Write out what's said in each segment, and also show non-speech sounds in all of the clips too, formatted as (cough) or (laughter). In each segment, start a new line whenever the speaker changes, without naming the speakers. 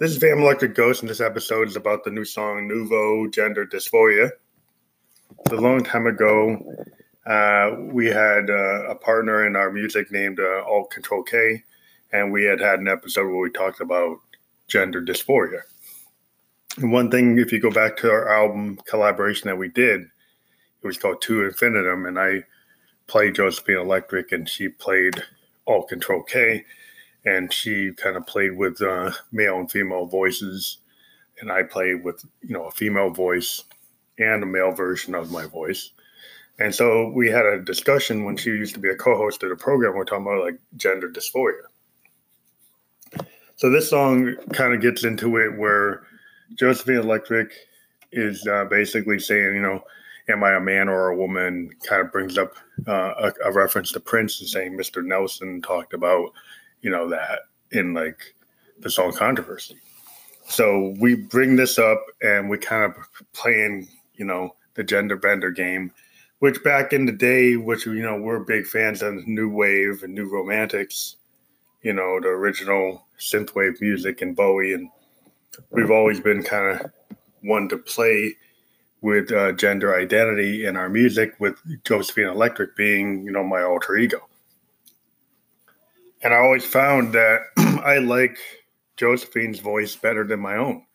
This is Phantom Electric Ghost, and this episode is about the new song Nouveau Gender Dysphoria. A long time ago, uh, we had uh, a partner in our music named uh, Alt Control K, and we had had an episode where we talked about gender dysphoria. And one thing, if you go back to our album collaboration that we did, it was called To Infinitum, and I played Josephine Electric, and she played Alt Control K and she kind of played with uh, male and female voices, and I played with you know a female voice and a male version of my voice. And so we had a discussion when she used to be a co-host of the program. We're talking about like gender dysphoria. So this song kind of gets into it where Josephine Electric is uh, basically saying, you know, am I a man or a woman? Kind of brings up uh, a, a, reference to Prince and saying Mr. Nelson talked about you know, that in like the song controversy. So we bring this up and we kind of playing, you know, the gender bender game, which back in the day, which you know, we're big fans of new wave and new romantics, you know, the original synthwave music and Bowie, and we've always been kind of one to play with uh, gender identity in our music, with Josephine Electric being, you know, my alter ego. And I always found that (clears throat) I like Josephine's voice better than my own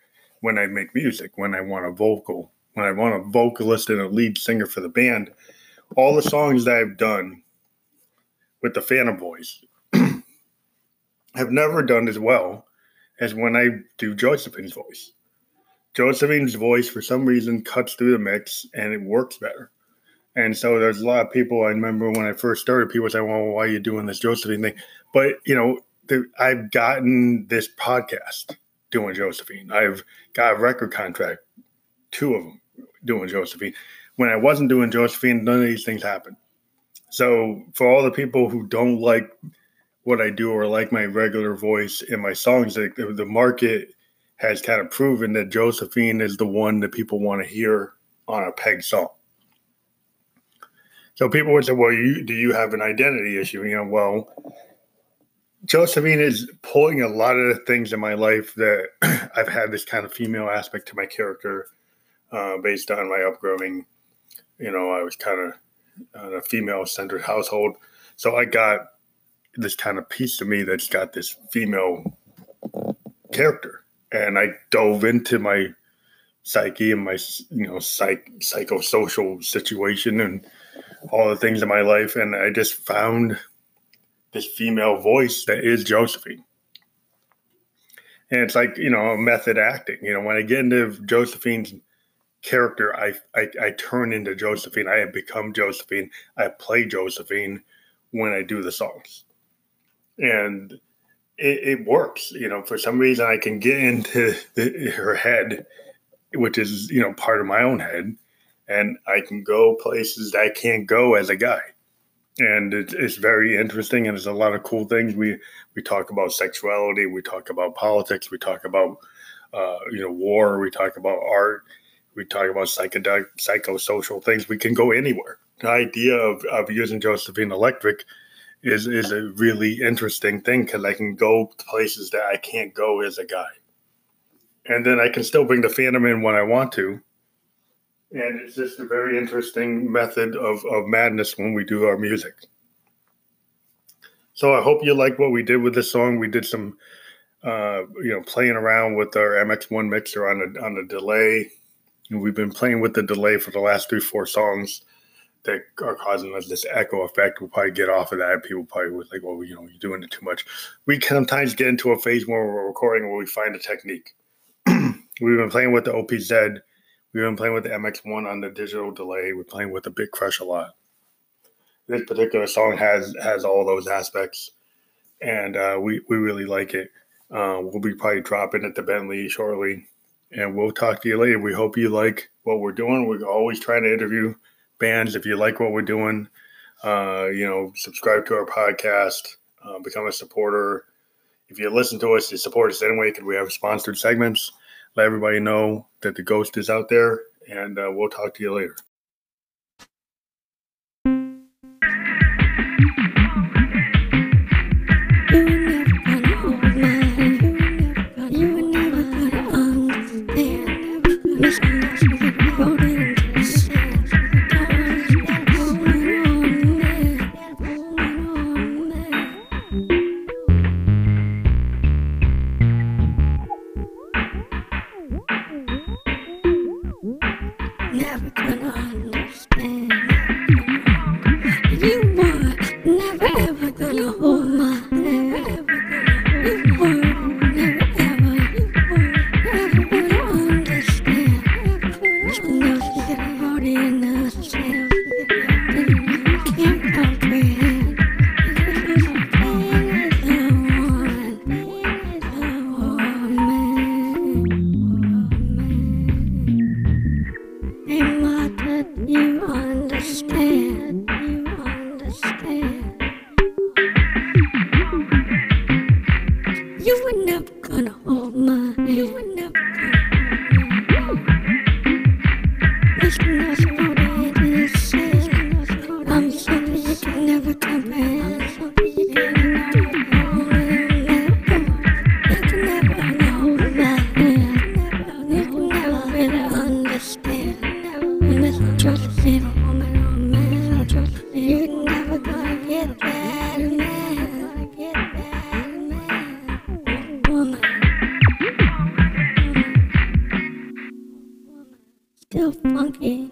when I make music, when I want a vocal, when I want a vocalist and a lead singer for the band. All the songs that I've done with the Phantom voice (clears throat) have never done as well as when I do Josephine's voice. Josephine's voice, for some reason, cuts through the mix and it works better. And so there's a lot of people. I remember when I first started, people say, "Well, why are you doing this Josephine thing?" But you know, I've gotten this podcast doing Josephine. I've got a record contract, two of them doing Josephine. When I wasn't doing Josephine, none of these things happened. So for all the people who don't like what I do or like my regular voice in my songs, the, the market has kind of proven that Josephine is the one that people want to hear on a peg song. So people would say, "Well, you do you have an identity issue?" You know, well, Josephine is pulling a lot of the things in my life that (clears throat) I've had this kind of female aspect to my character, uh, based on my upbringing. You know, I was kind of in a female-centered household, so I got this kind of piece of me that's got this female character, and I dove into my psyche and my you know psych psychosocial situation and all the things in my life, and I just found this female voice that is Josephine. And it's like, you know, method acting. You know, when I get into Josephine's character, I, I, I turn into Josephine. I have become Josephine. I play Josephine when I do the songs. And it, it works. You know, for some reason, I can get into the, (laughs) her head, which is, you know, part of my own head and I can go places that I can't go as a guy. And it's, it's very interesting, and there's a lot of cool things. We we talk about sexuality, we talk about politics, we talk about uh, you know war, we talk about art, we talk about psychedelic, psychosocial things. We can go anywhere. The idea of, of using Josephine Electric is is a really interesting thing because I can go places that I can't go as a guy, and then I can still bring the Phantom in when I want to, and it's just a very interesting method of, of madness when we do our music. So I hope you like what we did with this song. We did some, uh, you know, playing around with our MX1 mixer on a on a delay. And we've been playing with the delay for the last three, four songs that are causing us this echo effect. We'll probably get off of that. People probably would like, well, you know, you're doing it too much. We sometimes get into a phase where we're recording where we find a technique. (clears throat) We've been playing with the OPZ We've been playing with the MX1 on the digital delay. We're playing with the Big Crush a lot. This particular song has has all those aspects, and uh, we we really like it. Uh, we'll be probably dropping it to Bentley shortly, and we'll talk to you later. We hope you like what we're doing. We're always trying to interview bands. If you like what we're doing, uh, you know, subscribe to our podcast, uh, become a supporter. If you listen to us, you support us anyway because we have sponsored segments let everybody know that the ghost is out there, and uh, we'll talk to you later. You
You wouldn't have gone still funky.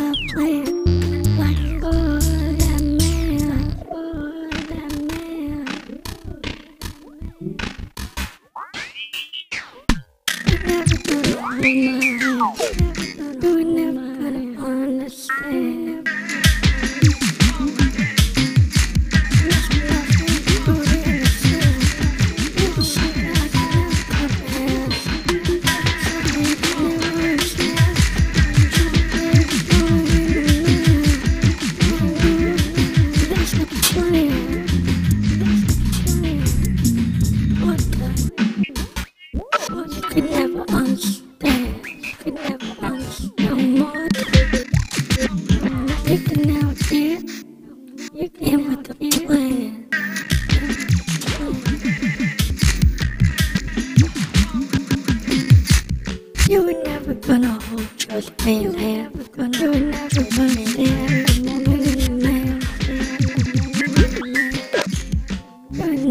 I'm doing everything, yeah. I'm losing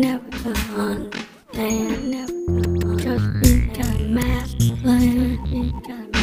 never never. Just think I'm mad, mad.